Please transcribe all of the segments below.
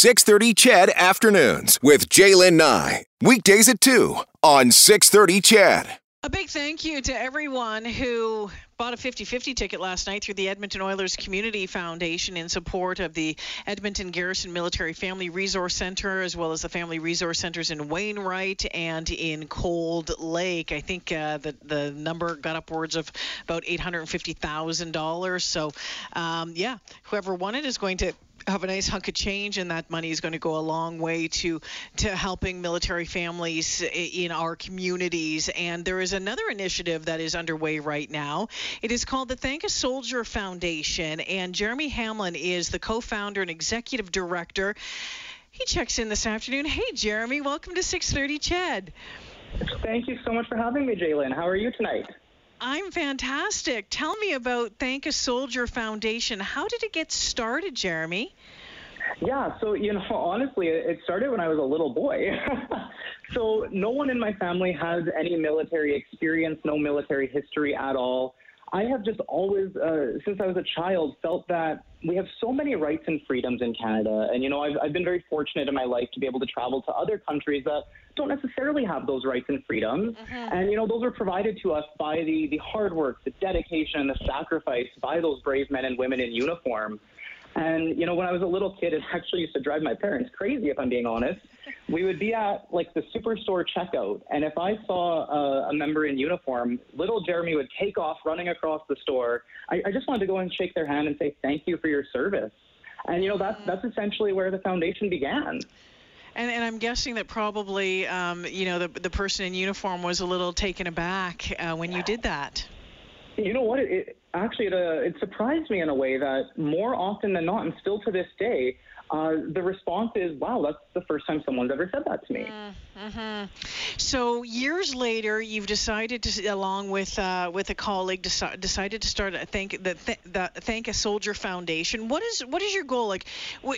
630 CHED Afternoons with Jaylen Nye. Weekdays at 2 on 630 CHED. A big thank you to everyone who bought a 50-50 ticket last night through the Edmonton Oilers Community Foundation in support of the Edmonton Garrison Military Family Resource Center as well as the Family Resource Centers in Wainwright and in Cold Lake. I think uh, the the number got upwards of about $850,000. So um, yeah, whoever won it is going to have a nice hunk of change, and that money is going to go a long way to to helping military families in our communities. And there is another initiative that is underway right now. It is called the Thank a Soldier Foundation, and Jeremy Hamlin is the co-founder and executive director. He checks in this afternoon. Hey, Jeremy, welcome to 6:30 CHED. Thank you so much for having me, Jaylen. How are you tonight? I'm fantastic. Tell me about Thank a Soldier Foundation. How did it get started, Jeremy? Yeah, so you know, honestly, it started when I was a little boy. so no one in my family has any military experience, no military history at all. I have just always, uh, since I was a child, felt that we have so many rights and freedoms in Canada. And, you know, I've, I've been very fortunate in my life to be able to travel to other countries that don't necessarily have those rights and freedoms. Mm-hmm. And, you know, those are provided to us by the, the hard work, the dedication, and the sacrifice by those brave men and women in uniform. And, you know, when I was a little kid, it actually used to drive my parents crazy, if I'm being honest. We would be at like the superstore checkout, and if I saw a, a member in uniform, little Jeremy would take off running across the store. I, I just wanted to go and shake their hand and say thank you for your service. And, you know, that's, that's essentially where the foundation began. And, and, I'm guessing that probably, um, you know, the, the person in uniform was a little taken aback uh, when you did that. You know what? It, it actually it, uh, it surprised me in a way that more often than not, and still to this day, uh, the response is, "Wow, that's the first time someone's ever said that to me." Mm-hmm. So years later, you've decided to, along with uh, with a colleague, deci- decided to start a thank the, th- the Thank a Soldier Foundation. What is what is your goal? Like,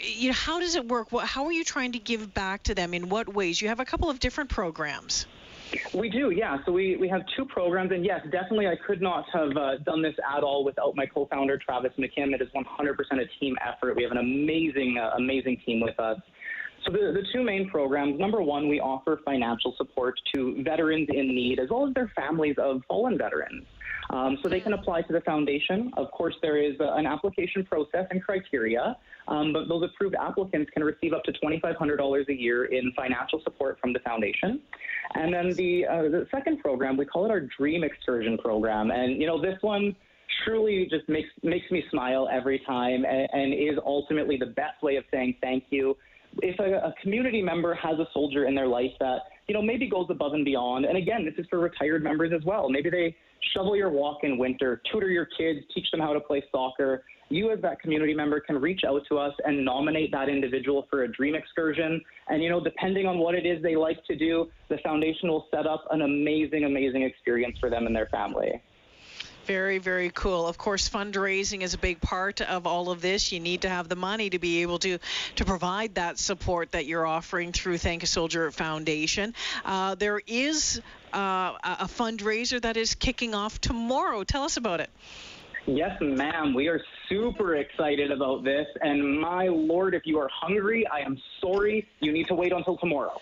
you know, how does it work? What, how are you trying to give back to them? In what ways? You have a couple of different programs. We do, yeah. So we, we have two programs, and yes, definitely I could not have uh, done this at all without my co-founder, Travis McKim. It is 100% a team effort. We have an amazing, uh, amazing team with us. So the, the two main programs, number one, we offer financial support to veterans in need, as well as their families of fallen veterans. Um, so they can apply to the foundation. Of course, there is a, an application process and criteria, um, but those approved applicants can receive up to $2,500 a year in financial support from the foundation. And then the, uh, the second program, we call it our Dream Excursion program. And, you know, this one truly just makes, makes me smile every time and, and is ultimately the best way of saying thank you. If a, a community member has a soldier in their life that, you know, maybe goes above and beyond, and again, this is for retired members as well. Maybe they shovel your walk in winter, tutor your kids, teach them how to play soccer, you as that community member can reach out to us and nominate that individual for a dream excursion. And, you know, depending on what it is they like to do, the foundation will set up an amazing, amazing experience for them and their family. Very, very cool. Of course, fundraising is a big part of all of this. You need to have the money to be able to to provide that support that you're offering through Thank a Soldier Foundation. Uh, there is uh, a fundraiser that is kicking off tomorrow. Tell us about it. Yes, ma'am. We are super excited about this. And my lord, if you are hungry, I am sorry. You need to wait until tomorrow.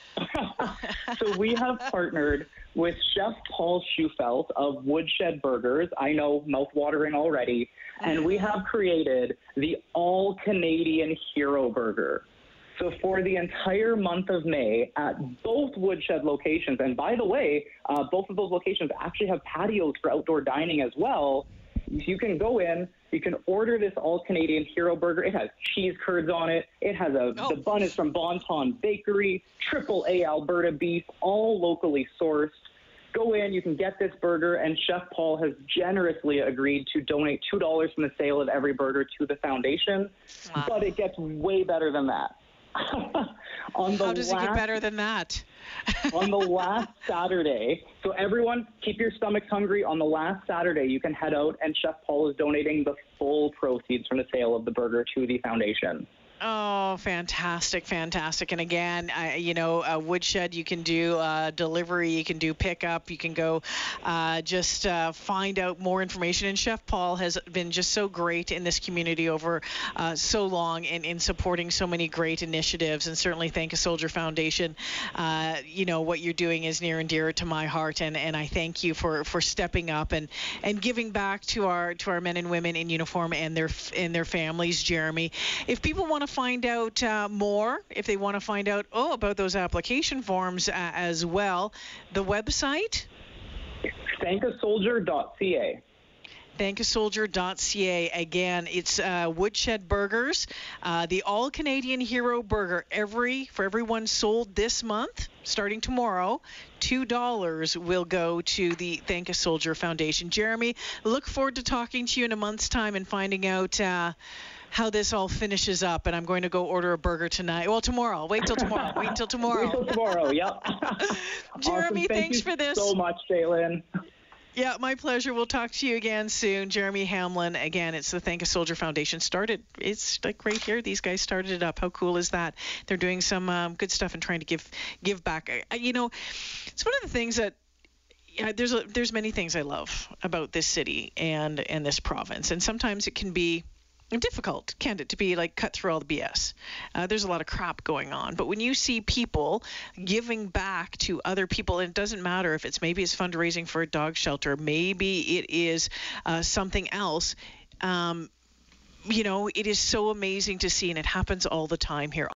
so we have partnered with Chef Paul Shufelt of Woodshed Burgers. I know, mouth-watering already. And we have created the all Canadian Hero Burger. So for the entire month of May at both Woodshed locations, and by the way, uh, both of those locations actually have patios for outdoor dining as well you can go in, you can order this all Canadian hero burger. It has cheese curds on it. It has a oh. the bun is from Bon Ton Bakery, triple A Alberta beef, all locally sourced. Go in, you can get this burger, and Chef Paul has generously agreed to donate two dollars from the sale of every burger to the foundation. Wow. But it gets way better than that. on the How does last, it get better than that? on the last Saturday, so everyone keep your stomachs hungry. On the last Saturday, you can head out, and Chef Paul is donating the full proceeds from the sale of the burger to the foundation. Oh, fantastic, fantastic. And again, uh, you know, uh, Woodshed, you can do uh, delivery, you can do pickup, you can go uh, just uh, find out more information. And Chef Paul has been just so great in this community over uh, so long and in supporting so many great initiatives. And certainly thank a Soldier Foundation. you know, what you're doing is near and dear to my heart. And, and I thank you for, for stepping up and, and giving back to our to our men and women in uniform and their and their families, Jeremy. If people want to find out uh, more, if they want to find out oh about those application forms uh, as well, the website thankasoldier.ca thankasoldier.ca. Again, it's uh, Woodshed Burgers, uh, the All Canadian Hero Burger. Every for everyone sold this month, starting tomorrow, two dollars will go to the Thank a Soldier Foundation. Jeremy, look forward to talking to you in a month's time and finding out. Uh, how this all finishes up, and I'm going to go order a burger tonight. Well, tomorrow. Wait till tomorrow. Wait till tomorrow. Wait till tomorrow. Yep. Jeremy, awesome. Thank thanks for this. So much, Jalen. Yeah, my pleasure. We'll talk to you again soon. Jeremy Hamlin, again, it's the Thank a Soldier Foundation. Started, it's like right here. These guys started it up. How cool is that? They're doing some um, good stuff and trying to give give back. I, you know, it's one of the things that yeah, there's a, there's many things I love about this city and and this province, and sometimes it can be difficult, can't it, to be like cut through all the BS. Uh, there's a lot of crap going on. But when you see people giving back to other people, and it doesn't matter if it's maybe it's fundraising for a dog shelter, maybe it is uh, something else. Um, you know, it is so amazing to see, and it happens all the time here.